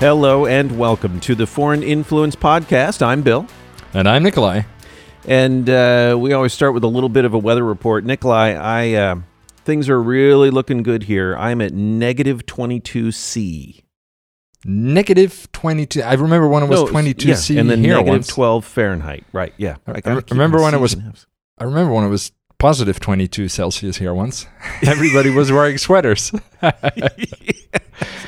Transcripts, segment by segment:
Hello and welcome to the Foreign Influence Podcast. I'm Bill. And I'm Nikolai. And uh, we always start with a little bit of a weather report. Nikolai, I uh, things are really looking good here. I'm at negative 22C. Negative 22. I remember when it was No, 22 yeah, C and then here negative once. 12 Fahrenheit. Right, yeah. I- gotta I remember when it was-. I remember when it was positive 22 Celsius here once. Everybody was wearing sweaters.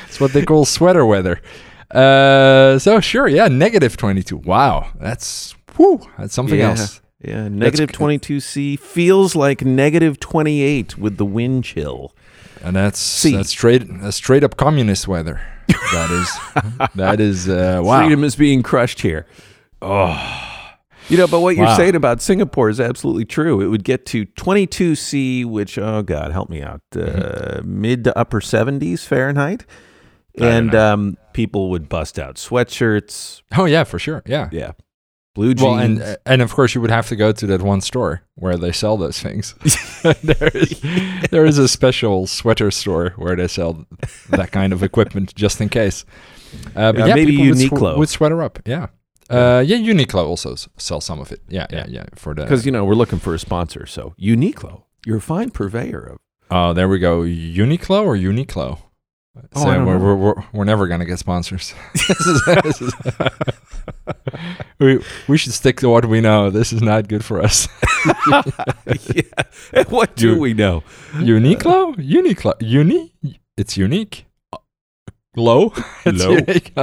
It's what they call sweater weather. Uh, so sure, yeah, negative 22. Wow, that's whew, that's something Yeah. else. Yeah, negative good. 22C feels like negative 28 with the wind chill. And that's C. that's straight that's straight up communist weather. That is that is uh, wow. Freedom is being crushed here. Oh. You know, but what you're saying about Singapore is absolutely true. It would get to 22C, which, oh God, help me out, uh, Mm-hmm. mid to upper 70s Fahrenheit. And um, people would bust out sweatshirts. Oh yeah, for sure. Yeah. Yeah. Blue jeans. Well, and and of course you would have to go to that one store where they sell those things. there is there is a special sweater store where they sell that kind of equipment just in case. Uh, but Yeah, yeah, maybe would, swe- would sweater up. Yeah. Uh, yeah, Uniqlo also s- sells some of it. Yeah, yeah, yeah. For the Because, you know, we're looking for a sponsor. So, Uniqlo, you're a fine purveyor of. oh, there we go. Uniqlo or Uniqlo. Oh, so I don't we're, know. we're, we're, we're never gonna get sponsors. This is- this is- we we should stick to what we know. This is not good for us. yeah. What do You- we know? Uniqlo? Uniqlo. Uni? It's unique. Low? It's Low. unique.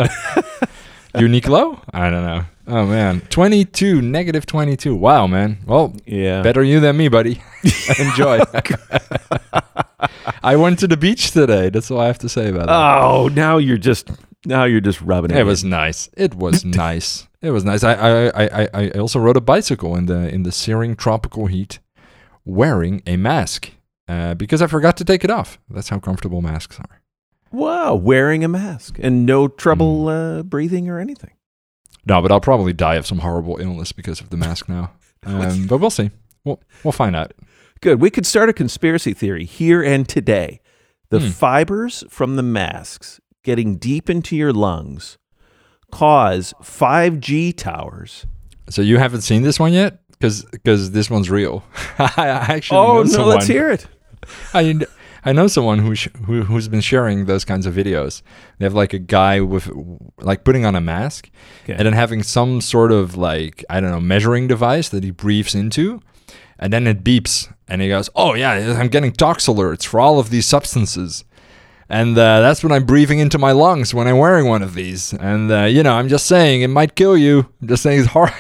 Uniqlo? I don't know. Oh, man. 22, negative 22. Wow, man. Well, Yeah. better you than me, buddy. Enjoy. I went to the beach today. That's all I have to say about that. Oh, now you're just now you're just rubbing it. It in. was nice. It was nice. It was nice. I, I, I, I- I also rode a bicycle in the in the searing tropical heat, wearing a mask uh, because I forgot to take it off. That's how comfortable masks are. Wow, wearing a mask and no trouble Mm. uh, breathing or anything. No, but I'll probably die of some horrible illness because of the mask now. Um, but we'll see. We'll we'll find out. Good. We could start a conspiracy theory here and today. The Hmm. fibers from the masks getting deep into your lungs cause 5G towers. So you haven't seen this one yet? Because this one's real. I actually Oh, no, someone. let's hear it. I I know someone who, sh- who who's been sharing those kinds of videos. They have like a guy with like putting on a mask Okay. and then having some sort of like I don't know measuring device that he breathes into, and then it beeps and he goes, "Oh yeah, I'm getting tox alerts for all of these substances." And uh, that's when I'm breathing into my lungs when I'm wearing one of these. And, uh, you know, I'm just saying it might kill you. I'm just saying it's hard.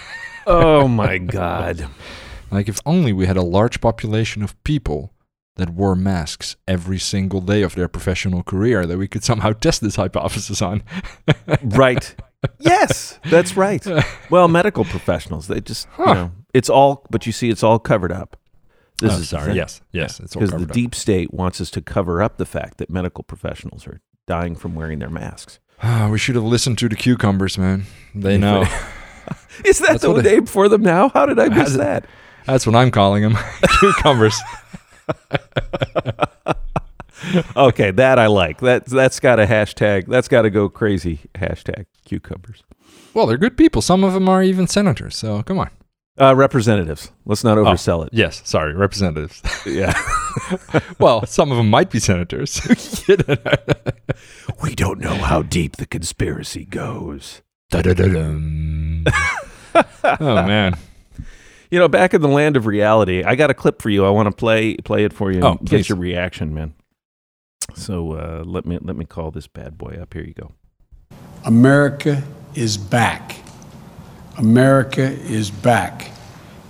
Oh, my God. Like, if only we had a large population of people that wore masks every single day of their professional career, that we could somehow test this hypothesis on. right. Yes, that's right. Well, medical professionals, they just, you know, it's all, but you see, it's all covered up. This Oh, is sorry. Yes, yes, it's all because the up. deep state wants us to cover up the fact that medical professionals are dying from wearing their masks. Ah, we should have listened to the cucumbers, man. They know. Is that That's the they- name for them now? How did I miss that? That's what I'm calling them. cucumbers. Okay, that I like. That that's got a hashtag. That's got to go crazy. Hashtag cucumbers. Well, they're good people. Some of them are even senators. So come on. Uh, representatives. Let's not oversell it. Yes, sorry, representatives. Yeah. well, some of them might be senators. we don't know how deep the conspiracy goes. Oh man. You know, back in the land of reality, I got a clip for you. I want to play play it for you and Oh, get your reaction, man. So uh, let me let me call this bad boy up. Here you go. America is back. America is back.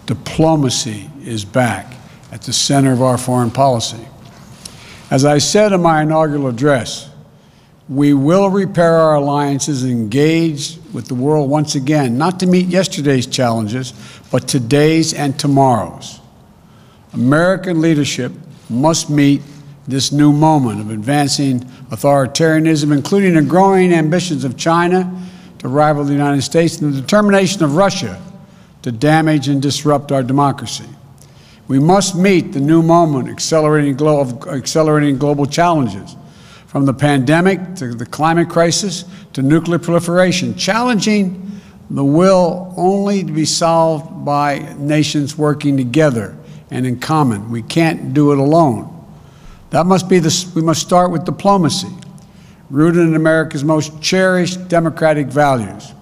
Diplomacy is back at the center of our foreign policy. As I said in my inaugural address, we will repair our alliances and engage with the world once again, not to meet yesterday's challenges, but today's and tomorrow's. American leadership must meet this new moment of advancing authoritarianism, including the growing ambitions of China to rival the United States and the determination of Russia to damage and disrupt our democracy. We must meet the new moment accelerating glo- accelerating global challenges, from the pandemic to the climate crisis to nuclear proliferation, challenging the will only to be solved by nations working together and in common. We can't do it alone. That must be the, we must start with diplomacy, rooted in America's most cherished democratic values,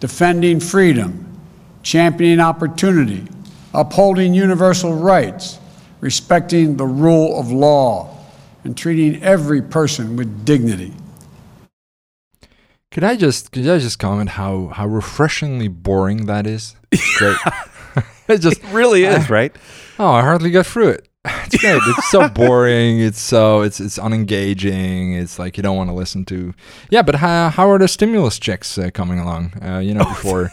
defending freedom, championing opportunity, upholding universal rights, respecting the rule of law, and treating every person with dignity. Could I just could I just comment how how refreshingly boring that is? It's great. it just really is, right? Oh, I hardly got through it. It's great. it's so boring. It's so it's it's unengaging. It's like you don't want to listen to. Yeah, but how how are the stimulus checks uh, coming along? Uh, you know, before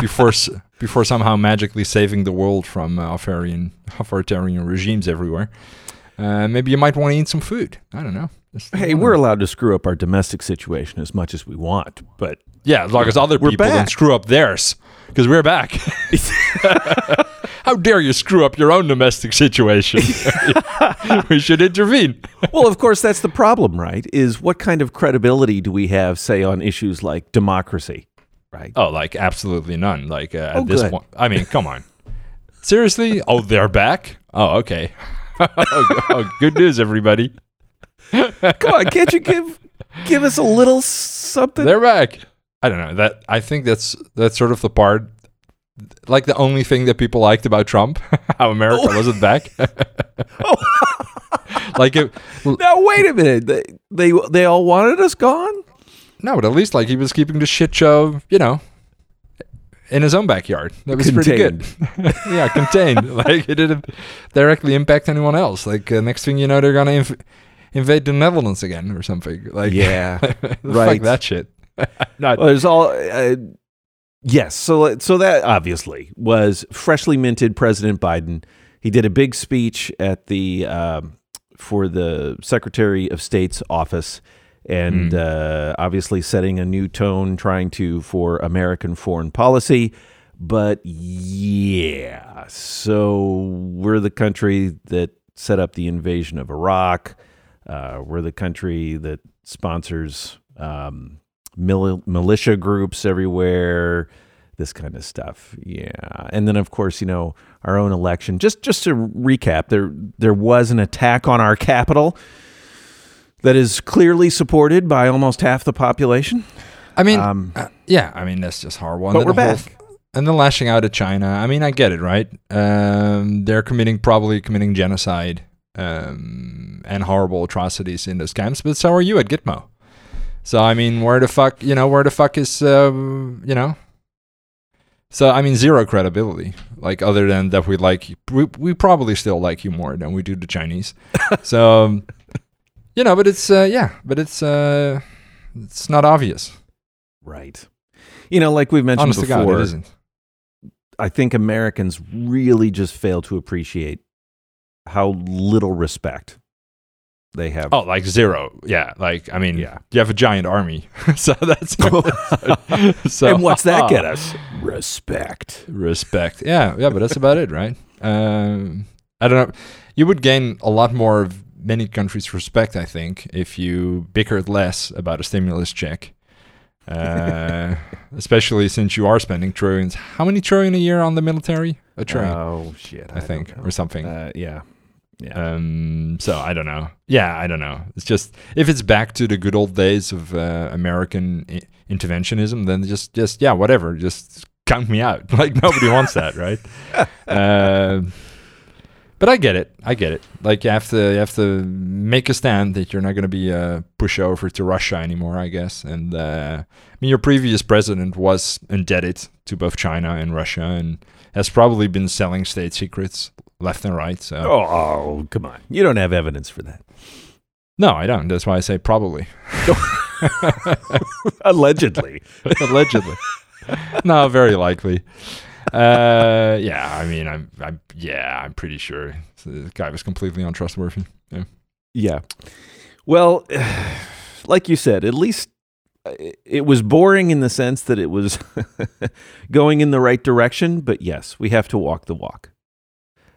before s- before somehow magically saving the world from uh, authoritarian authoritarian regimes everywhere. Uh, maybe you might want to eat some food. I don't know. Hey, we're allowed to screw up our domestic situation as much as we want, but Yeah, as long as other people don't screw up theirs, because we're back. How dare you screw up your own domestic situation? we should intervene. well, of course, that's the problem, right? Is what kind of credibility do we have, say, on issues like democracy, right? Oh, like absolutely none. Like uh, Oh, at this good. point, I mean, come on. Seriously? Oh, they're back. Oh, okay. Oh, oh, good news, everybody. Come on, can't you give give us a little something? They're back. I don't know that. I think that's that's sort of the part, like the only thing that people liked about Trump, how America Oh. wasn't back. like it, now wait a minute, they, they they all wanted us gone. no, but at least like he was keeping the shit show, you know, in his own backyard. That was pretty good. yeah, contained. like it didn't directly impact anyone else. Like uh, next thing you know, they're gonna inv- invade the Netherlands again or something. Like Yeah, fuck right. that shit. Not Well, there's all. Uh, yes, so so that obviously was freshly minted President Biden. He did a big speech at the um, for the Secretary of State's office, and uh, obviously setting a new tone, trying to for American foreign policy. But yeah, so we're the country that set up the invasion of Iraq. Uh, we're the country that sponsors um, mil- militia groups everywhere, this kind of stuff. Yeah, and then of course, you know, our own election. Just just to recap, there there was an attack on our Capitol that is clearly supported by almost half the population. I mean, Um, uh, yeah, I mean that's just horrible. And but we're the back. th- and then lashing out at China. I mean, I get it, right? Um, they're committing probably committing genocide um, and horrible atrocities in those camps, but so are you at Gitmo. So I mean, where the fuck, you know, where the fuck is, uh, you know? So I mean, zero credibility. Like other than that, we like we, we probably still like you more than we do the Chinese. so um, you know, but it's uh, yeah, but it's uh, it's not obvious. Right. You know, like we've mentioned Honest to God, before, it isn't. I think Americans really just fail to appreciate how little respect they have. Oh, like zero. Yeah. Like, I mean, Yeah. you have a giant army. so that's. so, and what's that get us? Respect. Respect. Yeah. Yeah. But that's about it, right? Um, I don't know. You would gain a lot more of many countries' respect, I think, if you bickered less about a stimulus check. Uh, especially since you are spending trillions. How many trillion a year on the military? A trillion, Oh shit! I, think, or something. Uh, yeah. Yeah. Um, so I don't know. Yeah, I don't know. It's just if it's back to the good old days of uh, American I- interventionism, then just just yeah, whatever. Just count me out. Like nobody wants that, right? But I get it. I get it. Like you have to you have to make a stand that you're not going to be a pushover to Russia anymore, I guess. And uh, I mean, your previous president was indebted to both China and Russia, and has probably been selling state secrets left and right. So oh, oh, come on! You don't have evidence for that. no, I don't. That's why I say probably. Allegedly. Allegedly. no, very likely. Uh, yeah, I mean, I'm, I'm, yeah, I'm pretty sure the guy was completely untrustworthy. Yeah. Yeah. Well, like you said, at least uh, it was boring in the sense that it was going in the right direction. But yes, we have to walk the walk.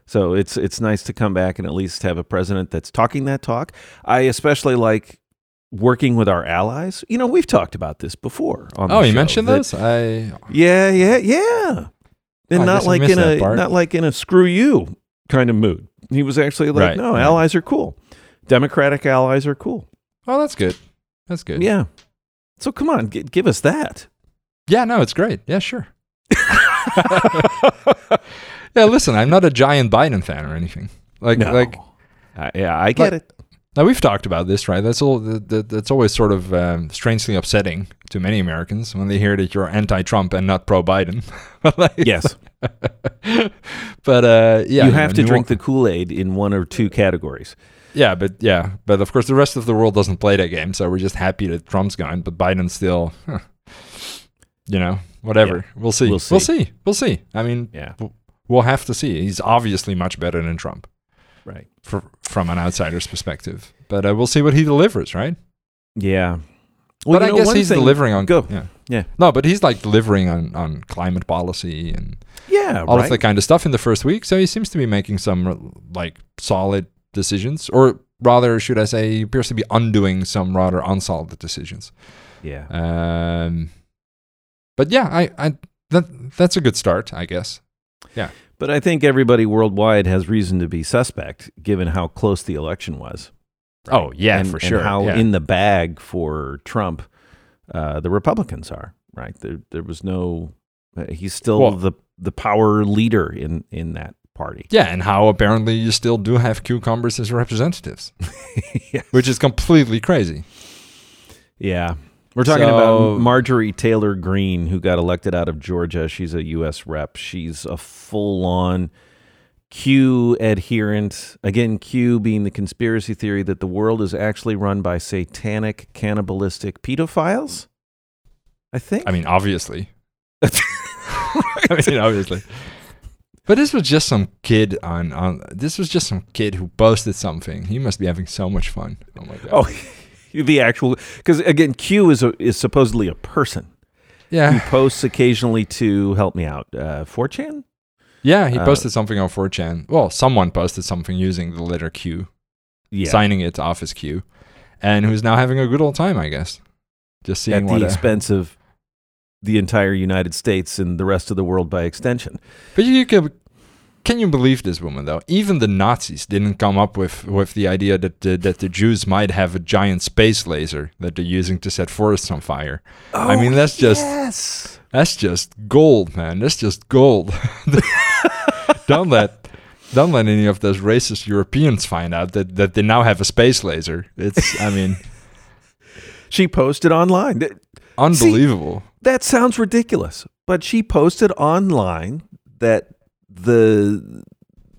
So it's it's nice to come back and at least have a president that's talking that talk. I especially like working with our allies. You know, we've talked about this before. On the Oh, you show, mentioned that- those? I Yeah, yeah, yeah. And I not like in a part. not like in a screw you kind of mood. He was actually like, Right, no, right. allies are cool. Democratic allies are cool. Oh, that's good. That's good. Yeah. So come on, g- give us that. Yeah, no, it's great. Yeah, sure. Yeah, listen, I'm not a giant Biden fan or anything. Like, No. like Uh, yeah, I get Like- it. Now we've talked about this, right? That's all. That, that- that's always sort of um, strangely upsetting to many Americans when they hear that you're anti-Trump and not pro-Biden. Like- Yes. but uh, yeah, you know, have to drink the Kool-Aid in one or two categories. Yeah, but yeah, but of course the rest of the world doesn't play that game, so we're just happy that Trump's gone, but Biden's still, huh, you know, whatever. We'll see. We'll We'll see. see. We'll see. I mean, Yeah. we'll have to see. He's obviously much better than Trump Right. for, from an outsider's perspective, but uh, we'll see what he delivers, right? Yeah. but you I know, guess he's thing- delivering on Go. Yeah, Yeah. No, but he's like delivering on on climate policy and Yeah, all right. of that kind of stuff in the first week. So he seems to be making some like solid decisions, or rather, should I say, he appears to be undoing some rather unsolid decisions. yeah. Um, but yeah, I, I that that's a good start, I guess. But I think everybody worldwide has reason to be suspect given how close the election was. Oh yeah, and, for and sure. how yeah. in the bag for Trump uh, the Republicans are, right? There there was no uh, he's still Well- the the power leader in in that party. yeah, and how apparently you still do have cucumbers as representatives, yeah. which is completely crazy. Yeah. We're talking So- about Marjorie Taylor Greene, who got elected out of Georgia. She's a U.S. rep. She's a full on Q adherent. Again, Q being the conspiracy theory that the world is actually run by satanic, cannibalistic pedophiles. I think. I mean, obviously. I mean, obviously. But this was just some kid on on. This was just some kid who posted something. He must be having so much fun. Oh my god. oh, the actual. Because again, Q is, a, is supposedly a person Yeah, he posts occasionally to help me out. Uh, 4chan? yeah. He uh, posted something on 4chan. Well, someone posted something using the letter Q, Yeah. signing it off as Q, and who's now having a good old time, I guess. Just seeing at what. the a- expense of the entire United States and the rest of the world by extension. But you can, can you believe this woman though? Even the Nazis didn't come up with, with the idea that the, that the Jews might have a giant space laser that they're using to set forests on fire. I mean, oh, that's just- yes. That's just gold, man. That's just gold. don't let don't let any of those racist Europeans find out that, that they now have a space laser. It's I mean She posted online. Unbelievable. That sounds ridiculous, but she posted online that the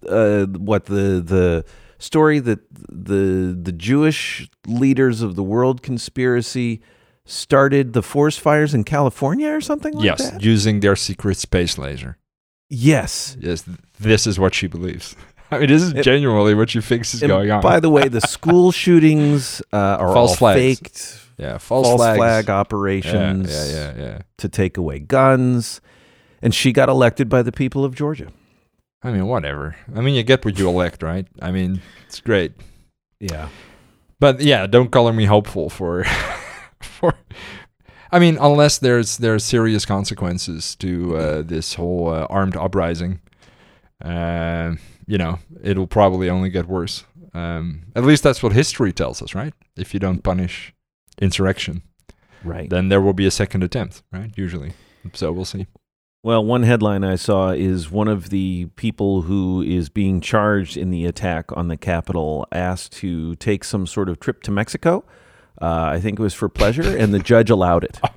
uh, what the the story that the the Jewish leaders of the world conspiracy started the forest fires in California or something like yes, that. using their secret space laser. Yes. Yes, this is what she believes. I mean, this is It- genuinely what she thinks is going on. By the way, the school shootings uh, are False all flags. faked. yeah, false, False, flag Yeah, operations yeah, yeah, yeah. to take away guns. And she got elected by the people of Georgia. I mean, whatever. I mean, you get what you elect, right? I mean, it's great. Yeah. But yeah, don't color me hopeful for for. I mean, unless there's there's serious consequences to uh, this whole uh, armed uprising, uh, you know, it'll probably only get worse. Um, at least that's what history tells us, right? If you don't punish insurrection, Right. then there will be a second attempt, right? Usually. So we'll see. Well, one headline I saw is one of the people who is being charged in the attack on the Capitol asked to take some sort of trip to Mexico. Uh, I think it was for pleasure, and the judge allowed it.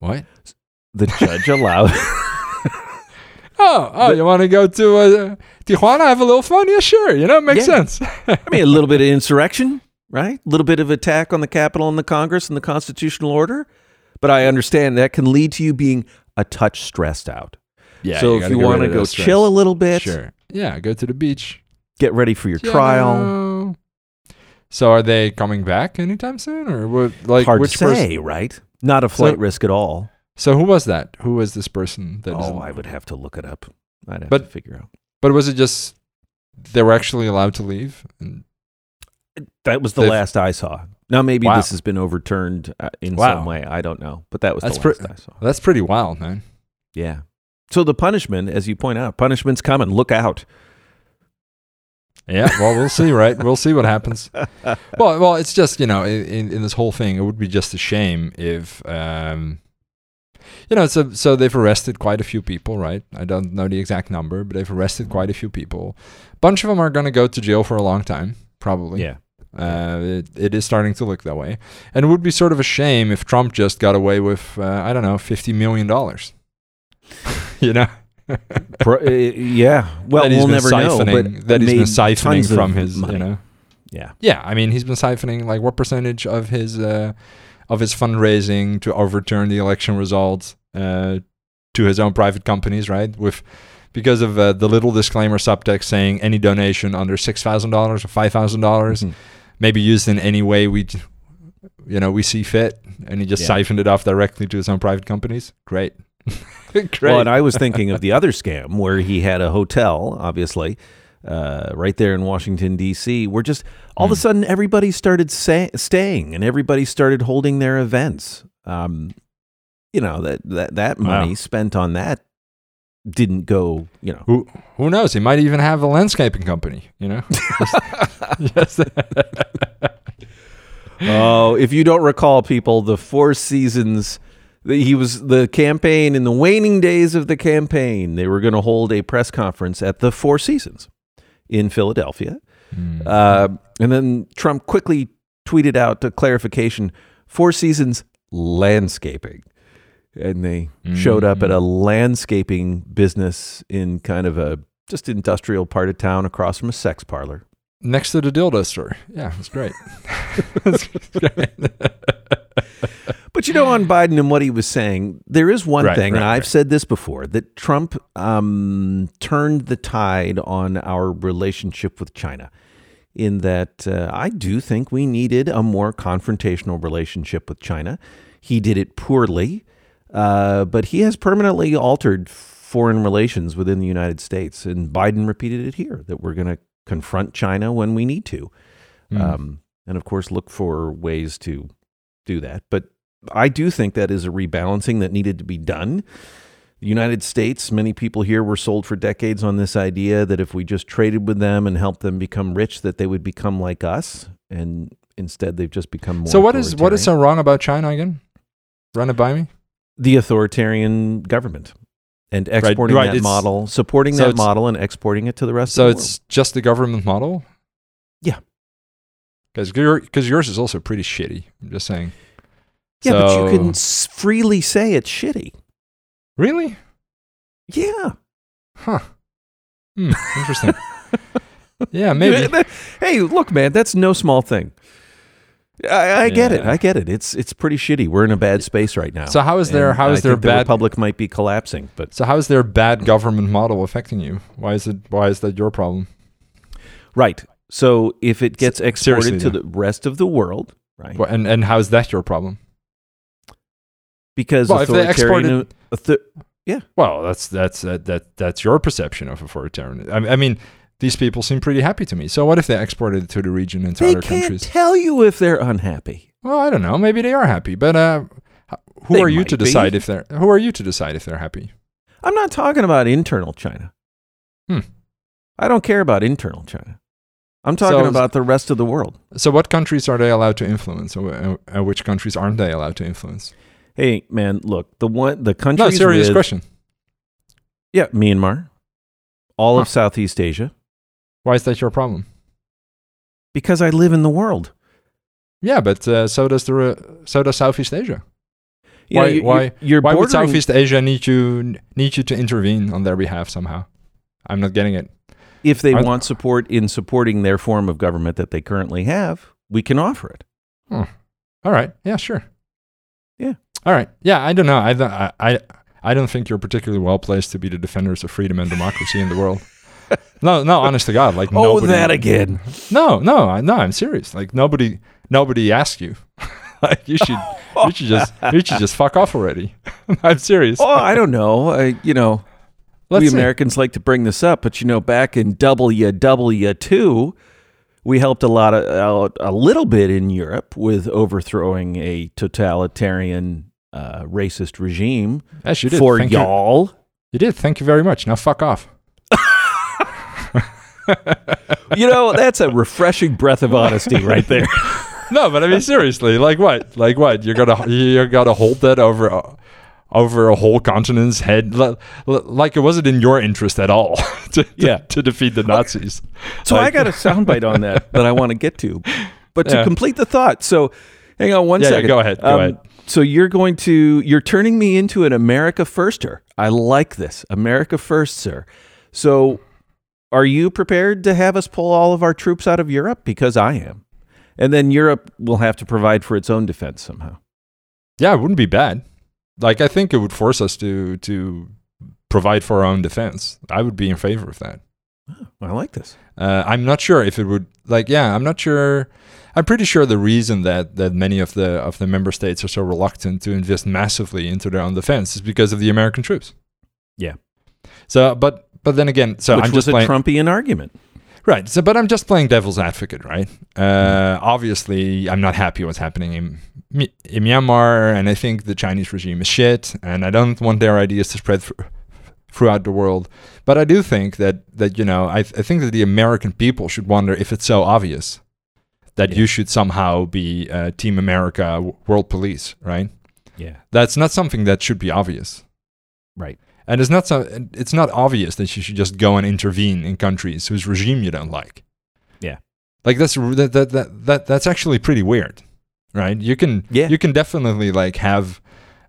What? The judge allowed. Oh, oh, you want to go to uh, Tijuana, have a little fun? Yeah, sure. You know, it makes Yeah. sense. I mean, a little bit of insurrection, right? A little bit of attack on the Capitol and the Congress and the constitutional order. But I understand that can lead to you being a touch stressed out. yeah. so if you want to go stress. chill a little bit, Sure. Yeah, go to the beach. get ready for your trial. Trial. So are they coming back anytime soon, or what? Like Hard which to say, right? Not a flight So- risk at all. So who was that? Who was this person? That Oh, I would have to look it up. I'd have But- to figure out. But was it just they were actually allowed to leave? And, That was the last I saw. Now maybe Wow. this has been overturned uh, in Wow. some way. I don't know, but that was That's the last pre- I saw. That's pretty wild, man. Yeah. So the punishment, as you point out, punishment's coming. Look out. Yeah, well, we'll see, right? We'll see what happens. Well, well, it's just you know, in, in this whole thing, it would be just a shame if, um, you know, so so they've arrested quite a few people, right? I don't know the exact number, but they've arrested quite a few people. bunch of them are going to go to jail for a long time, probably. Yeah. Uh, it, it is starting to look that way, and it would be sort of a shame if Trump just got away with, uh, I don't know, fifty million dollars. you know. Pro- uh, yeah. Well, we'll never know. But that he's been siphoning from his, money. you know. Yeah. Yeah, I mean, he's been siphoning like what percentage of his uh, of his fundraising to overturn the election results uh, to his own private companies, right? With because of uh, the little disclaimer subtext saying any donation under six thousand dollars or five thousand dollars Mhm. May be used in any way we, you know, we see fit, and he just Yeah. siphoned it off directly to his own private companies. Great, great. Well, and I was thinking of the other scam where he had a hotel, obviously, uh, right there in Washington D.C. Where just all of a Hmm. sudden everybody started sa- staying and everybody started holding their events. Um, you know that that that Wow. money spent on that didn't go. You know, who who knows? He might even have a landscaping company. You know. Just- oh, if you don't recall, people, the Four Seasons. He was the campaign in the waning days of the campaign. They were going to hold a press conference at the Four Seasons in Philadelphia. Hmm. Uh, and then Trump quickly tweeted out a clarification Four Seasons landscaping. And they showed up at a landscaping business in kind of a just industrial part of town across from a sex parlor. next to the dildo store. Yeah, it's great. But you know, on Biden and what he was saying, there is one Right, thing, and right, I've right. said this before, that Trump um, turned the tide on our relationship with China. In that, uh, I do think we needed a more confrontational relationship with China. He did it poorly, uh, but he has permanently altered foreign relations within the United States. And Biden repeated it here that we're going to confront China when we need to. Hmm. Um, and of course, look for ways to do that. But I do think that is a rebalancing that needed to be done. The United States, many people here were sold for decades on this idea that if we just traded with them and helped them become rich, that they would become like us. And instead, they've just become more. so what is what is so wrong about China again? Run it by me. The authoritarian government and exporting right, that model, supporting so that model, and exporting it to the rest So of the it's just the government model. Yeah. Because your, 'cause yours is also pretty shitty. I'm just saying. Yeah, but you can s- freely say it's shitty. Really? Yeah. Huh. Hmm, interesting. yeah, maybe. hey, look, man, that's no small thing. I, I get it. I get it. It's it's pretty shitty. We're in a bad space right now. So how is there how is I there think the bad republic might be collapsing, but So how is their bad government model affecting you? Why is it why is that your problem? right. So if it gets exported seriously, to though. the rest of the world, right? Wh- And and how is that your problem? Because Well, if they authoritarian, author- Well, that's that's that, that that's your perception of authoritarian. I, I mean, these people seem pretty happy to me. So what if they exported it to the region and to they other can't countries? tell you if they're unhappy. Well, I don't know. Maybe they are happy, but uh, who They are you to be. decide if they're who are you to decide if they're happy? I'm not talking about internal China. Hmm. I don't care about internal China. I'm talking So- about the rest of the world. So what countries are they allowed to influence, or uh, uh, which countries aren't they allowed to influence? Hey, man, look, the one the No, countries serious with, question. Yeah, Myanmar, all Huh. of Southeast Asia, Why is that your problem? because I live in the world. Yeah, but uh, so does the uh, so does Southeast Asia. You Why- know, you- why- you're, Why would Southeast Asia need you need you to intervene on their behalf somehow? I'm not getting it. if they Are- want support in supporting their form of government that they currently have, we can offer it. All right. Yeah, sure. Yeah. All right. Yeah, I don't know. I, I I don't think you're particularly well placed to be the defenders of freedom and democracy in the world. No, no, honest to God, like Oh, nobody, that again. No, no, I, no. I'm serious. Like nobody, nobody asked you. like you should, you should just, you should just fuck off already. I'm serious. Oh, I don't know. I, you know, Let's we see. Americans like to bring this up, but you know, back in WW2, We helped a lot of a little bit in Europe with overthrowing a totalitarian, uh, racist regime Yes, you did. for Thank you. y'all. You did. Thank you very much. Now fuck off. You know, that's a refreshing breath of honesty right there. No, but I mean seriously, like what? Like what? You're gonna you're gonna hold that over uh, over a whole continent's head, Li- li- like it wasn't in your interest at all to, to, Yeah. to defeat the Nazis. So I got a soundbite on that that I want to get to. But to Yeah. complete the thought, so hang on one Yeah, yeah, go ahead, go ahead. So you're going to you're turning me into an America firster. I like this. America first, sir. So are you prepared to have us pull all of our troops out of Europe? Because I am. And then Europe will have to provide for its own defense somehow. Yeah, it wouldn't be bad. Like I think it would force us to to provide for our own defense. I would be in favor of that. I like this. Uh, I'm not sure if it would like. Yeah, I'm not sure. I'm pretty sure the reason that that many of the of the member states are so reluctant to invest massively into their own defense is because of the American troops. Yeah. So, but but then again, so Which I'm was just a playing Trumpian argument. right. So, but I'm just playing devil's advocate, right? Uh, obviously, I'm not happy what's happening in in Myanmar, and I think the Chinese regime is shit, and I don't want their ideas to spread thr- throughout the world. But I do think that that you know, I, I think that the American people should wonder if it's so obvious that Yeah. you should somehow be uh, Team America, world police, right? Yeah. That's not something that should be obvious. Right. And it's not so. It's not obvious that you should just go and intervene in countries whose regime you don't like. Yeah. like that's that that that, that that's actually pretty weird, right? You can Yeah. you can definitely like have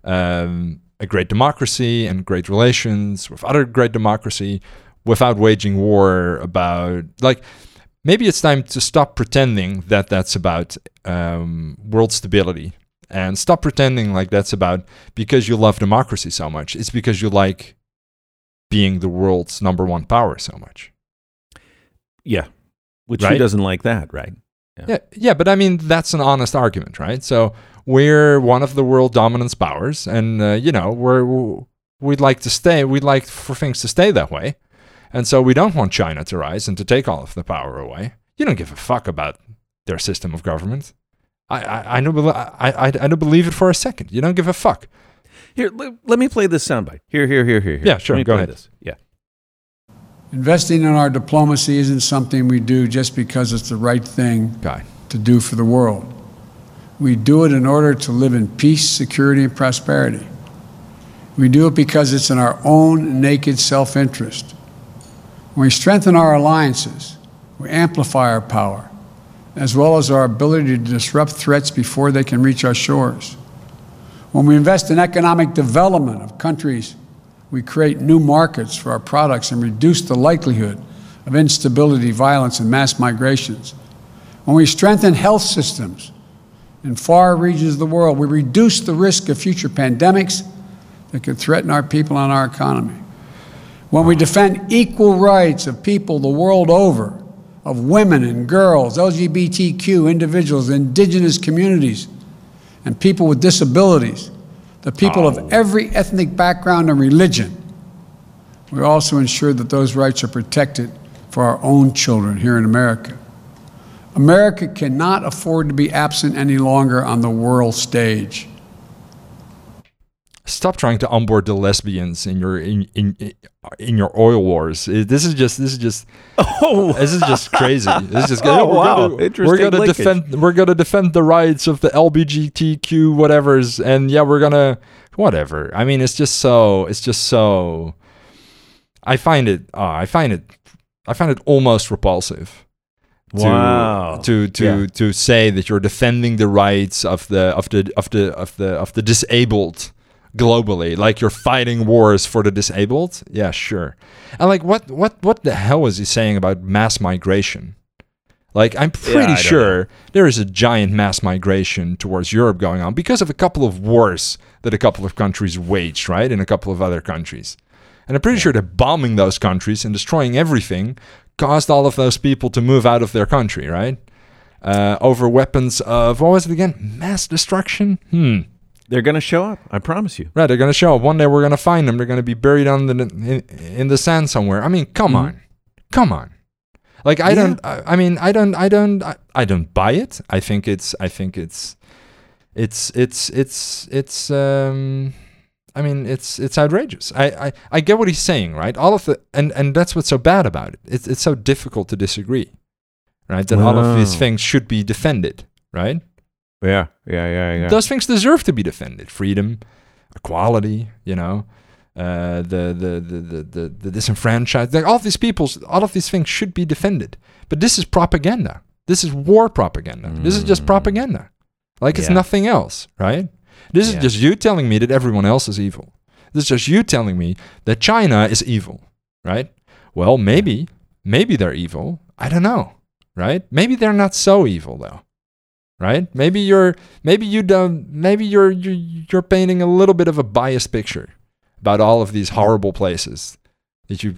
um, a great democracy and great relations with other great democracy without waging war about like maybe it's time to stop pretending that that's about um, world stability and stop pretending like that's about because you love democracy so much. It's because you like being the world's number one power so much. Yeah. Which who doesn't like that, right? Yeah, yeah, but I mean that's an honest argument, right? So we're one of the world dominance powers, and uh, you know we're we'd like to stay. We'd like for things to stay that way, and so we don't want China to rise and to take all of the power away. You don't give a fuck about their system of government. I I, I don't I, I I don't believe it for a second. You don't give a fuck. Here, let, let me play this soundbite. Here, here, here, here. here. Yeah, sure, Let me go play ahead. This. Yeah. Investing in our diplomacy isn't something we do just because it's the right thing Guy. to do for the world. We do it in order to live in peace, security, and prosperity. We do it because it's in our own naked self interest. When we strengthen our alliances, we amplify our power, as well as our ability to disrupt threats before they can reach our shores. When we invest in economic development of countries, we create new markets for our products and reduce the likelihood of instability, violence, and mass migrations. When we strengthen health systems in far regions of the world, we reduce the risk of future pandemics that could threaten our people and our economy. When we defend equal rights of people the world over, of women and girls, LGBTQ individuals, indigenous communities, and people with disabilities, the people of oh. every ethnic background and religion, we also ensure that those rights are protected for our own children here in America. America cannot afford to be absent any longer on the world stage. Stop trying to onboard the lesbians in your in in in your oil wars. Uh, This is just this is just Oh, This is just crazy. This is just Oh, we're wow. Gonna, we're gonna linkage. defend. We're gonna defend the rights of the LBGTQ whatever's, and yeah, we're gonna whatever. I mean, it's just so. It's just so. I find it. Uh, I find it. I find it almost repulsive. To, Wow. To to Yeah. to say that you're defending the rights of the of the of the of the of the disabled globally like you're fighting wars for the disabled? Yeah sure. And like what what what the hell was he saying about mass migration? Like i'm pretty don't sure there is a giant mass migration towards europe going on because of a couple of wars that a couple of countries waged right in a couple of other countries. And i'm pretty sure that bombing those countries and destroying everything caused all of those people to move out of their country right? Uh, over weapons of what was it again? Mass destruction? Hmm they're going to show up. I promise you. Right, they're gonna show up. One day we're gonna find them. They're gonna be buried on the in, in the sand somewhere. I mean, come Mhm. on, come on. Like I Yeah. don't. I, I mean, I don't. I don't. I, I don't buy it. I think it's. I think it's. It's. It's. It's. It's. Um. I mean, it's. It's outrageous. I. I. I get what he's saying, right? All of the and and that's what's so bad about it. It's. It's so difficult to disagree, right? That all of these things should be defended, right? Yeah, yeah, yeah, yeah. Those things deserve to be defended. Freedom, equality, you know, uh, the, the, the, the, the, the disenfranchised. Like all of these peoples, all of these things should be defended. But this is propaganda. This is war propaganda. This is just Mm. propaganda. Like it's Yeah. nothing else, right? This is Yeah. just you telling me that everyone else is evil. This is just you telling me that China is evil, right? Well, maybe, maybe they're evil. I don't know, right? Maybe they're not so evil though right? Maybe you're maybe you don't maybe you're you're, you're painting a little bit of a biased picture about all of these horrible places that you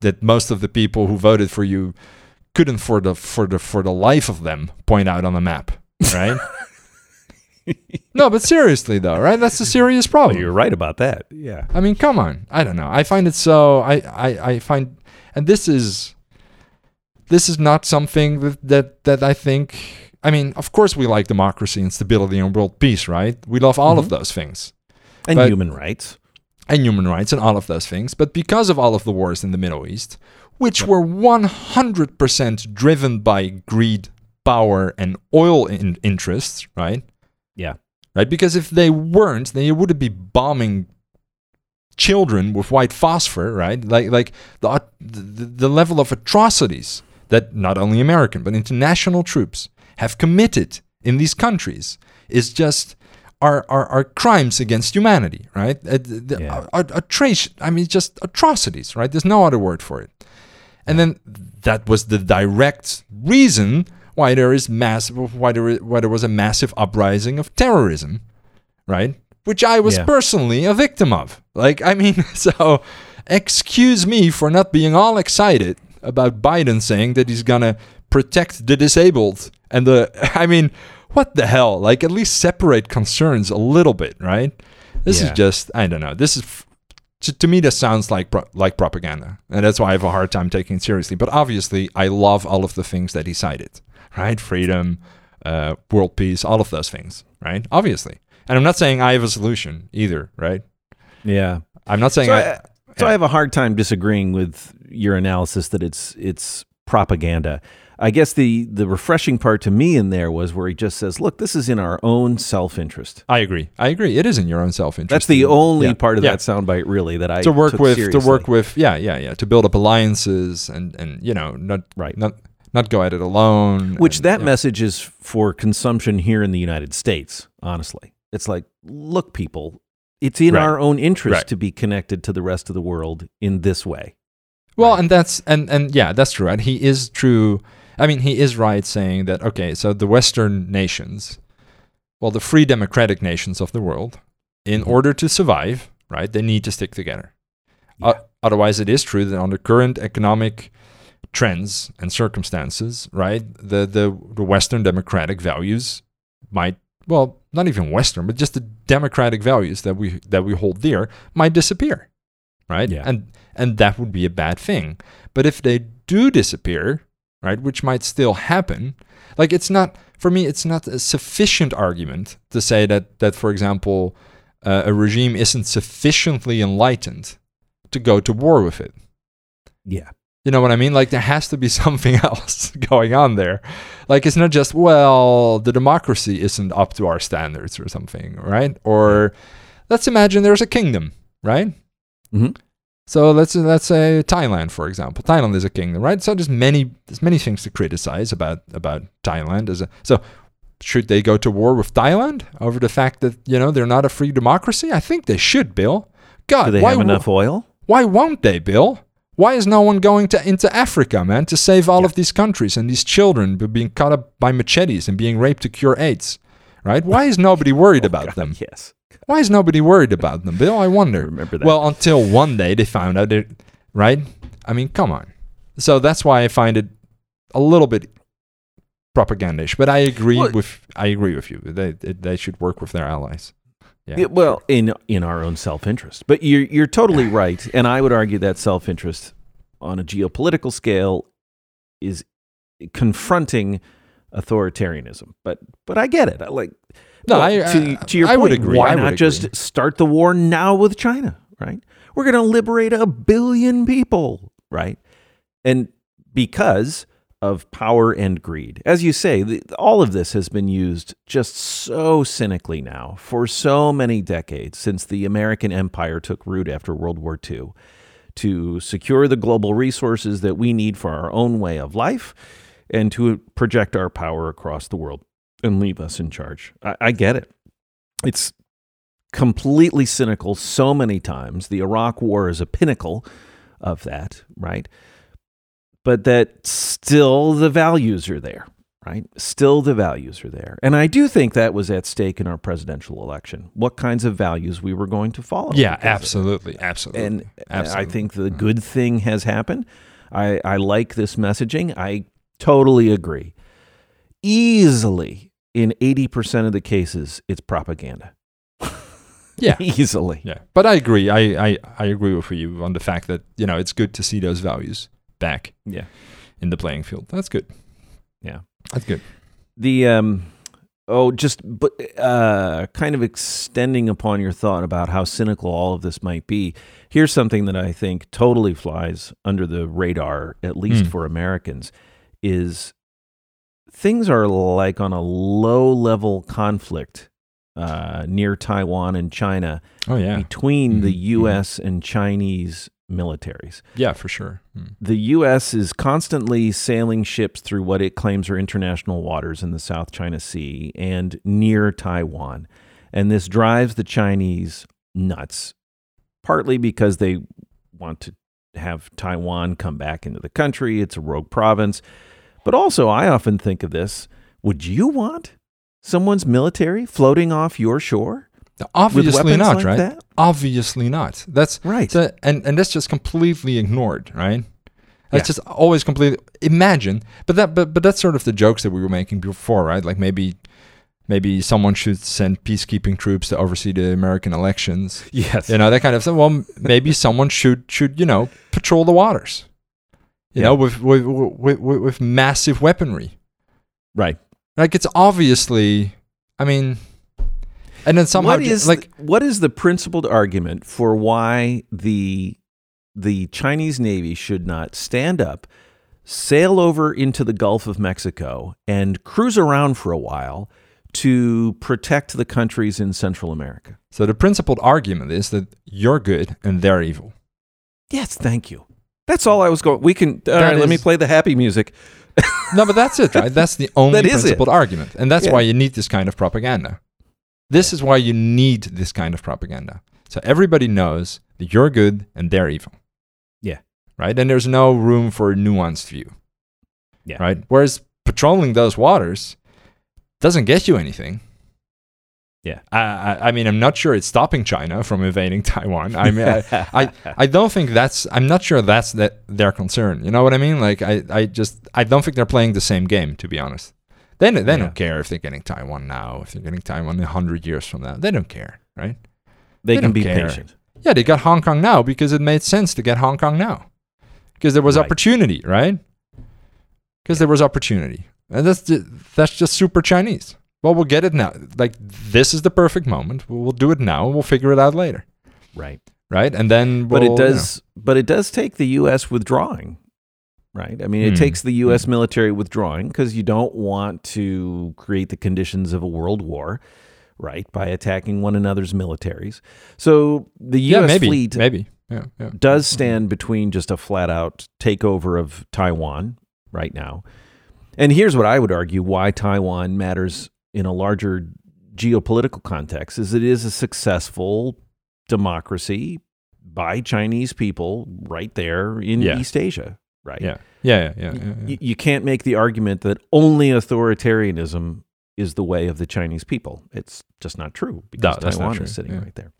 that most of the people who voted for you couldn't for the for the for the life of them point out on the map, right? no, but seriously though, right? That's a serious problem. you're right about that. Yeah. I mean, come on. I don't know. I find it so. I, I, I find, and this is, this is not something that, that that I think. I mean, of course, we like democracy and stability and world peace, right? We love all of Mhm. those things And But- human rights. and human rights and all of those things. But because of all of the wars in the Middle East, which Yep. were 100% driven by greed, power, and oil in- interests, right? Yeah. right? Because if they weren't, then you wouldn't be bombing children with white phosphor, right? Like like the the, the level of atrocities that not only American but international troops have committed in these countries is just are are, are crimes against humanity, right? Uh, the- Yeah. are, are trace, I mean, just atrocities, right? There's no other word for it. And then that was the direct reason why there is massive, why there, why there was a massive uprising of terrorism, right? Which I was Yeah. personally a victim of. Like, I mean, so excuse me for not being all excited about Biden saying that he's gonna protect the disabled and the. I mean, what the hell? Like, at least separate concerns a little bit, right? This is just, I don't know. This is to, to me this sounds like pro- like propaganda and that's why i have a hard time taking it seriously but obviously i love all of the things that he cited right freedom uh, world peace all of those things right obviously and i'm not saying i have a solution either right Yeah. i'm not saying So, I, I, so I have a hard time disagreeing with your analysis that it's it's propaganda. I guess the the refreshing part to me in there was where he just says, "Look, this is in our own self interest." I agree i agree it is in your own self-interest That's the only Yeah. part of Yeah. that soundbite, really, that I to work with seriously. to work with yeah yeah yeah to build up alliances and and you know not Right. not not go at it alone Which and, that yeah. message is for consumption here in the United States, honestly. It's like, look, people, it's in Right. our own interest Right. to be connected to the rest of the world in this way. Well, Right. and that's and and yeah, that's true. And he is true. I mean, he is right saying that. Okay, so the Western nations, well, the free democratic nations of the world, in Mhm. order to survive, right, they need to stick together. Uh, otherwise, it is true that under current economic trends and circumstances, right, the the the Western democratic values might well not even Western, but just the democratic values that we that we hold dear might disappear, right? Yeah. And and that would be a bad thing. But if they do disappear, right, which might still happen, like it's not for me, it's not a sufficient argument to say that that for example, uh, a regime isn't sufficiently enlightened to go to war with it. Yeah. You know what I mean? Like there has to be something else going on there. Like it's not just well, the democracy isn't up to our standards or something, right? Or let's imagine there's a kingdom, right? Mhm. So let's let's say Thailand, for example. Thailand is a kingdom, right? So there's many there's many things to criticize about about Thailand as a so should they go to war with Thailand over the fact that you know they're not a free democracy? I think they should, Bill. God, Do they why have enough oil? why won't they, Bill? Why is no one going to into Africa, man, to save all Yeah. of these countries and these children being cut up by machetes and being raped to cure AIDS? Right? Why is nobody worried oh, about God, them? Yes. Why is nobody worried about them, Bill? I I wonder. remember that. Well, until one day they found out it, right? I mean, come on. So that's why I find it a little bit propagandish. But I agree Well- with I agree with you. They they should work with their allies. Yeah. Yeah, well, in in our own self interest. But you're you're totally right, and I would argue that self interest on a geopolitical scale is confronting authoritarianism. But but I get it. I like No, well, I- to, I- to your I point, would agree. why I not just agree. start the war now with China, right? We're going to liberate a billion people, right? And because of power and greed. As you say, the, all of this has been used just so cynically now for so many decades since the American empire took root after World War II to secure the global resources that we need for our own way of life and to project our power across the world and leave us in charge. I, I get it. It's completely cynical so many times. The Iraq War is a pinnacle of that, right? But that still the values are there, right? Still the values are there. And I do think that was at stake in our presidential election. What kinds of values we were going to follow. Yeah, because of it. absolutely, absolutely. And uh, I think the mm-hmm. good thing has happened. I, I like this messaging. I totally agree. Easily, in 80% of the cases, it's propaganda. yeah, Easily. yeah. But I agree. I, I I agree with you on the fact that you know it's good to see those values back Yeah. in the playing field. That's good. Yeah. That's good. The um oh just but uh kind of extending upon your thought about how cynical all of this might be. Here's something that I think totally flies under the radar at least Hmm. for Americans is things are like on a low level conflict uh near Taiwan and China Oh yeah, between the Mhm, US and Chinese militaries. yeah, for sure. Mm. The U.S. is constantly sailing ships through what it claims are international waters in the South China Sea and near Taiwan. And this drives the Chinese nuts, partly because they want to have Taiwan come back into the country. It's a rogue province. But also, I often think of this would you want someone's military floating off your shore? Obviously not, like right? that? Obviously not. That's Right. And and that's just completely ignored, right? That's Yeah. just always completely imagine. But that but but that's sort of the jokes that we were making before, right? Like maybe maybe someone should send peacekeeping troops to oversee the American elections. Yes. You know, that kind of thing. Well, maybe someone should should, you know, patrol the waters. You Yeah. know, with with, with with with massive weaponry. Right. Like it's obviously I mean and then somehow what is like what is the principled argument for why the the Chinese Navy should not stand up, sail over into the Gulf of Mexico, and cruise around for a while to protect the countries in Central America? so the principled argument is that you're good and they're evil. Yes, thank you. That's all I was going. We can. All right, let me play the happy music. No, but that's it, right? That's the only That is it. principled argument. And that's Yeah. why you need this kind of propaganda. This is why you need this kind of propaganda. So everybody knows that you're good and they're evil. Yeah. Right? And there's no room for a nuanced view. Yeah. Right? Whereas patrolling those waters doesn't get you anything. Yeah. I, I, I mean, I'm not sure it's stopping China from invading Taiwan. I mean, I, I, I don't think that's. I'm not sure that's that their concern. You know what I mean? Like, I, I just, I don't think they're playing the same game. To be honest, they, don't- they Yeah. don't care if they're getting Taiwan now, if they're getting Taiwan a hundred years from now. They don't care, right? they They can be care. patient. Yeah, they got Hong Kong now because it made sense to get Hong Kong now, because there was Right. opportunity, right? Because there was opportunity, and that's that's just super Chinese. Well, we'll get it now. Like this is the perfect moment. We'll, we'll do it now. and We'll figure it out later, Right. right? And then, but we'll, it you know. does but it does take the US withdrawing right i mean it Hmm. takes the US military withdrawing because you don't want to create the conditions of a world war right by attacking one another's militaries so the yeah, US maybe, fleet maybe, yeah, yeah. does stand between just a flat out takeover of Taiwan right now. And here's what I would argue why Taiwan matters in a larger geopolitical context is it is a successful democracy by Chinese people right there in Yeah. East Asia, right? Yeah, yeah, yeah, yeah. yeah, yeah. You, can't make the argument that only authoritarianism is the way of the Chinese people. It's just not true because not Taiwan true, is sitting right there.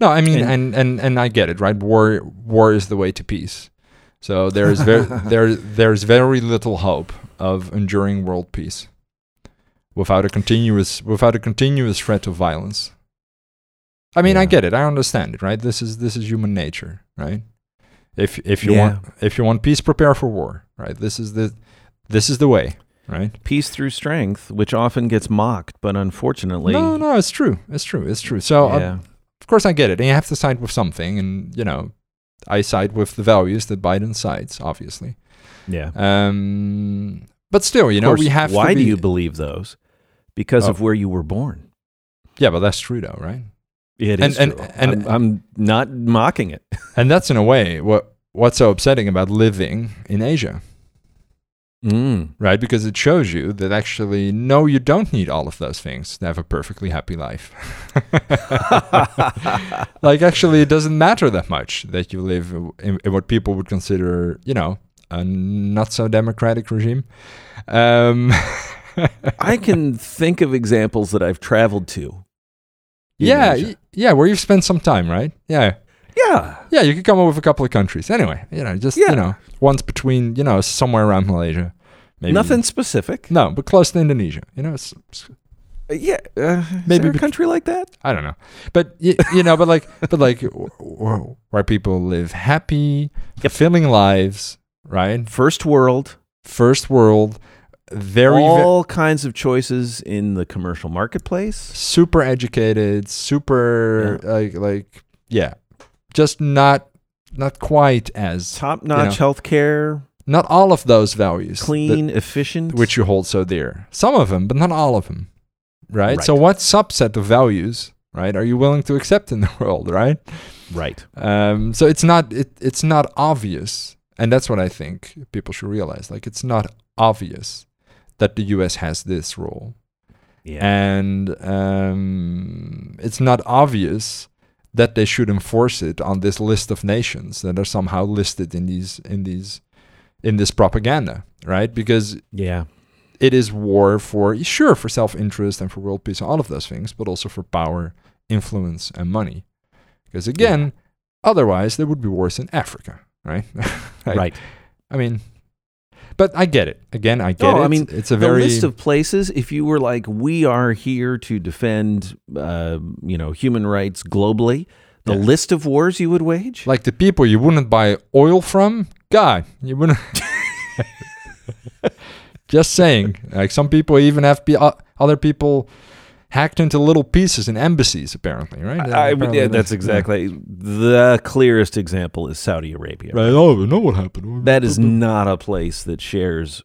No, I mean, And- and, and and I get it, right? War war is the way to peace. So there's very there there's very little hope of enduring world peace without a continuous without a continuous threat of violence. I mean, I get it. I understand it, right? This is this is human nature, right? If if you Yeah. want if you want peace, prepare for war, right? This is the this is the way, right? Peace through strength, which often gets mocked, but unfortunately, No, no, it's true. It's true. It's true. So, uh, of course, I get it. And you have to side with something. And, you know, I side with the values that Biden sides, obviously. yeah. Um, but still, you know, course, we have Why to be, do you believe those? Because Oh. of where you were born. Yeah, but that's true, though, right? It And- is and- true. and- I'm, I'm not mocking it. And that's in a way what what's so upsetting about living in Asia, Mm. right? Because it shows you that actually, no, you don't need all of those things to have a perfectly happy life. like, actually, it doesn't matter that much that you live in, in what people would consider, you know, a not so democratic regime. Um, I can think of examples that I've traveled to. yeah, y- yeah, where you've spent some time, right? Yeah. yeah. Yeah, you could come up with a couple of countries. Anyway, you know, just Yeah. you know, once between, you know, somewhere around Malaysia. Maybe Nothing specific. No, but close to Indonesia. You know, it's, it's- Uh, Yeah. Uh, Maybe a bet- country like that? I don't know, but you, you know, but like, but like, w- w- where people live happy, fulfilling lives, right? First world. First world, very, ve- all kinds of choices in the commercial marketplace. super educated, super like, like, yeah, just not, not quite as Top notch health care, not all of those values, that- clean, efficient. which you hold so dear. Some of them, but not all of them. Right? Right. So, what subset of values, right, are you willing to accept in the world, right? right. Um, so it's not it, it's not obvious, and that's what I think people should realize. Like, it's not obvious that the U.S. has this role, Yeah. and um, it's not obvious that they should enforce it on this list of nations that are somehow listed in these in these in this propaganda, right? Because yeah. it is war for sure for self-interest and for world peace and all of those things but also for power influence and money because again otherwise there would be wars in africa right Like, right. i mean but i get it again i get No, it I mean, it's a the very list of places, if you were like, we are here to defend, uh, you know, human rights globally, the Yeah. list of wars you would wage? like the people you wouldn't buy oil from god you wouldn't just saying like some people even have other people hacked into little pieces in embassies apparently right I, Apparently yeah, that's yeah. exactly the clearest example is Saudi Arabia. right oh we know what happened That is not a place that shares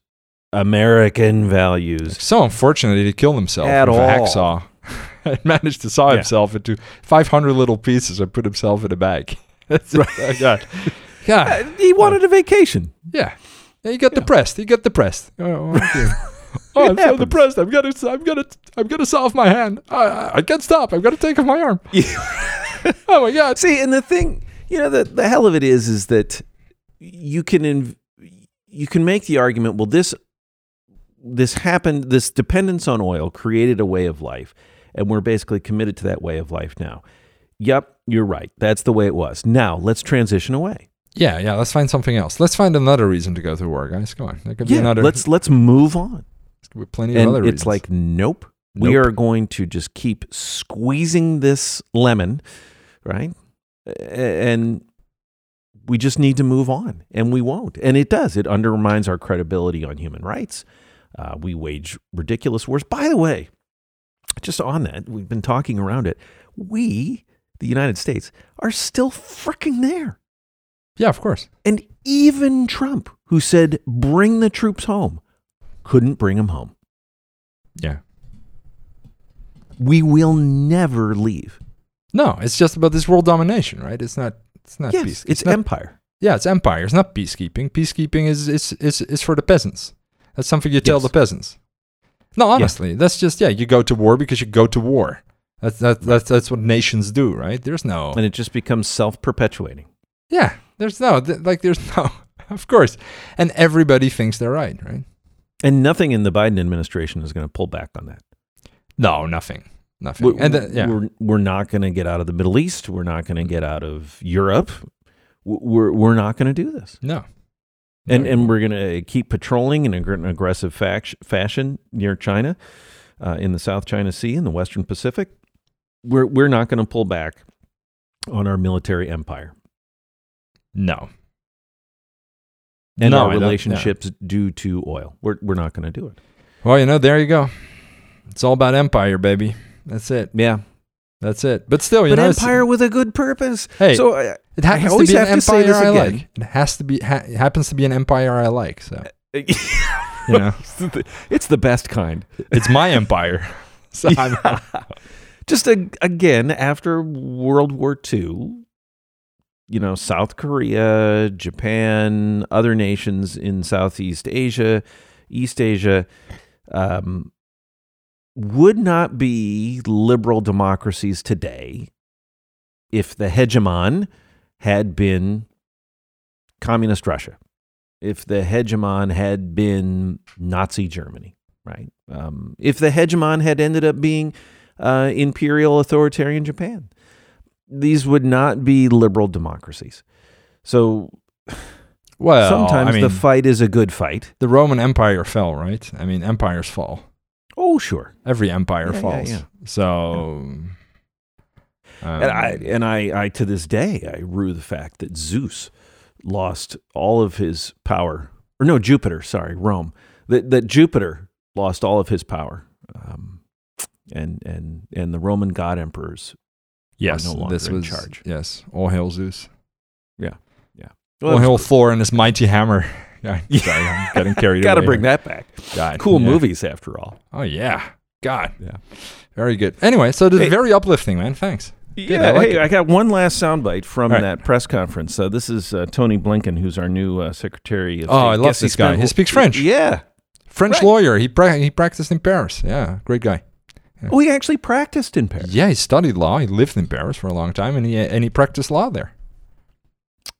American values. So unfortunately, he killed himself At with a hacksaw. and managed to saw Yeah. himself into 500 little pieces and put himself in a bag. That's oh, God. God. Uh, He wanted a vacation. Yeah. yeah. He got depressed. He got depressed. Oh, okay. oh I'm so depressed. I'm gonna, I'm gonna, I'm gonna saw off my hand. I, I, can't stop. I've got to take off my arm. oh my God. See, and the thing, you know, the the hell of it is, is that you can inv- you can make the argument. Well, this this happened. This dependence on oil created a way of life, and we're basically committed to that way of life now. Yep, you're right. That's the way it was. Now let's transition away. Yeah, yeah. Let's find something else. Let's find another reason to go to war, guys. Come on. There could be Yeah, another. let's let's move on. plenty of And other it's reasons. like, nope, we are going to just keep squeezing this lemon, right? And we just need to move on, and we won't. And it does. It undermines our credibility on human rights. Uh, we wage ridiculous wars. By the way, just on that, we've been talking around it. We, the United States, are still freaking there. yeah, of course. And even Trump, who said, bring the troops home, couldn't bring them home. Yeah. We will never leave. No, it's just about this world domination, right? It's not. It's not yes, peace. it's not, empire. yeah, it's empire. It's not peacekeeping. Peacekeeping is is is, is for the peasants. That's something you tell Yes. the peasants. No, honestly, that's just yeah. You go to war because you go to war. That's that, that's that's what nations do, right? There's no And it just becomes self perpetuating. yeah. There's no like there's no of course, and everybody thinks they're right, right? And nothing in the Biden administration is going to pull back on that. No, nothing, nothing. We're, and th- yeah, we're, we're not going to get out of the Middle East. We're not going to get out of Europe. We're, we're not going to do this. no, And, No. and we're going to keep patrolling in an aggressive fac- fashion near China, uh, in the South China Sea, in the Western Pacific. We're, we're not going to pull back on our military empire. no. and No, our relationships due to oil. We're we're not going to do it. Well, you know, there you go. It's all about empire, baby. That's it. Yeah, That's it. But still, you but know, empire with a good purpose. Hey, so uh, it happens I to be an have to say empire I again. like. It has to be. Ha- it happens to be an empire I like. So it's you know, the- it's the best kind. it's my empire. So I'm, Just a, again after World War II, you know, South Korea, Japan, other nations in Southeast Asia, East Asia, um, would not be liberal democracies today if the hegemon had been communist Russia, if the hegemon had been Nazi Germany, right? Um, if the hegemon had ended up being uh, imperial authoritarian Japan, these would not be liberal democracies. So well, sometimes I mean, the fight is a good fight. the Roman Empire fell, right? I mean, empires fall. Oh, sure. Every empire Yeah, yeah, falls. yeah. So, um, and I and I, I to this day I rue the fact that Zeus lost all of his power, or no, Jupiter, sorry, Rome. That that Jupiter lost all of his power, um, and and and the Roman god emperors. yes, no longer this in charge. yes. All hail Zeus. Yeah, Well, all hail Thor and his mighty hammer. Yeah, Yeah. sorry, I'm getting carried Got to away bring that back. God, Cool yeah. movies, after all. Oh yeah, God, Yeah. very good. Anyway, so this Hey. very uplifting, man. Thanks. Yeah, I like hey, it. I got one last soundbite from right. that press conference. Uh, this is uh, Tony Blinken, who's our new uh, Secretary of state. Oh, State. I love this guy. spent- He speaks French. Yeah. French Right. lawyer. He pra- he practiced in Paris. Yeah, great guy. Oh, he actually practiced in Paris. Yeah, he studied law. He lived in Paris for a long time, and he and he practiced law there.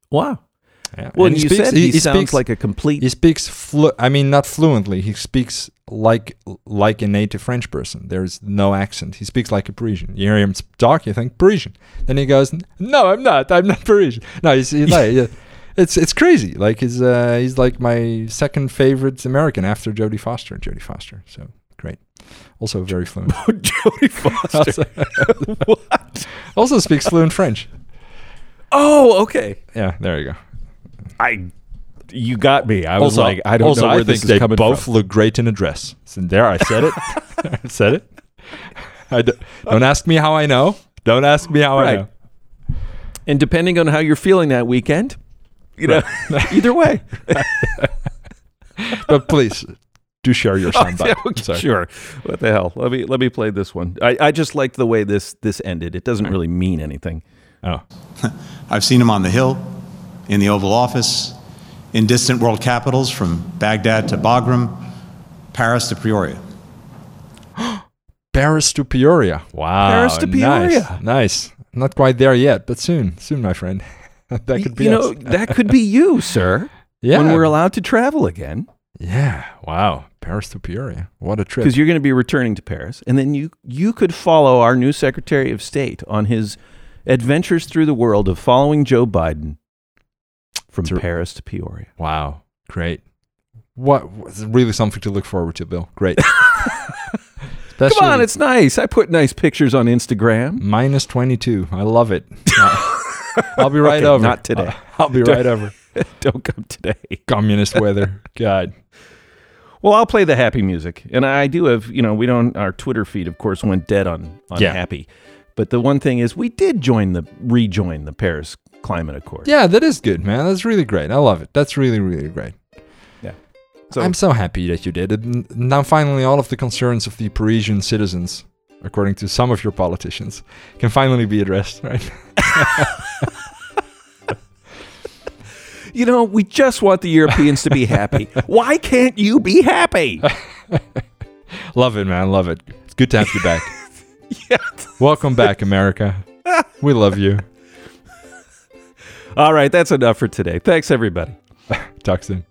Wow. Yeah. Well, and you speaks- said he, he sounds speaks, like a complete. he speaks. Flu- I mean, not fluently. He speaks like like a native French person. There's no accent. He speaks like a Parisian. You hear him talk, you think Parisian. Then he goes, "No, I'm not. I'm not Parisian." No, he's, he's like, yeah. it's it's crazy. Like he's uh, he's like my second favorite American after Jodie Foster. Jodie Foster. So great. Also very fluent. Jodie Foster. also, what? also speaks fluent French. Oh, okay. Yeah, there you go. I. You got me. I was also, like, I don't also, know where I this think is they coming both from. look great in a dress. And there, I said it. I said it. I d- don't ask me how I know. Don't ask me how I know. And depending on how you're feeling that weekend, you know, either way. But please, do share your Oh, soundbite. yeah, okay, sure. What the hell? Let me let me play this one. I, I just like the way this this ended. It doesn't really mean anything. Oh, I've seen him on the Hill, in the Oval Office, in distant world capitals from Baghdad to Bagram, Paris to Peoria. Paris to Peoria. Wow. Paris to nice, Peoria. Nice. Not quite there yet, but soon. Soon, my friend. that could be you know, that could be you, sir. yeah. When we're allowed to travel again, yeah. Wow. Paris to Peoria. What a trip. because you're going to be returning to Paris, and then you you could follow our new Secretary of State on his adventures through the world of following Joe Biden from Through- Paris to Peoria. Wow. Great. What really something to look forward to, Bill. Great. Come on, it's nice. I put nice pictures on Instagram. minus 22. I love it. I'll be right Okay, over. not today. I'll, I'll be right over. Don't come today. Communist weather. God. Well, I'll play the happy music, and I do have. You know, we don't. Our Twitter feed, of course, went dead on on Yeah. happy. But the one thing is, we did join the rejoin the Paris Climate Accord. Yeah, that is good, man. That's really great. I love it. That's really, really great. Yeah. So I'm so happy that you did it. Now, finally, all of the concerns of the Parisian citizens, according to some of your politicians, can finally be addressed, right? you know, we just want the Europeans to be happy. Why can't you be happy? love it, man. Love it. It's good to have you back. yeah. Welcome back, America. We love you. All right, that's enough for today. Thanks, everybody. Talk soon.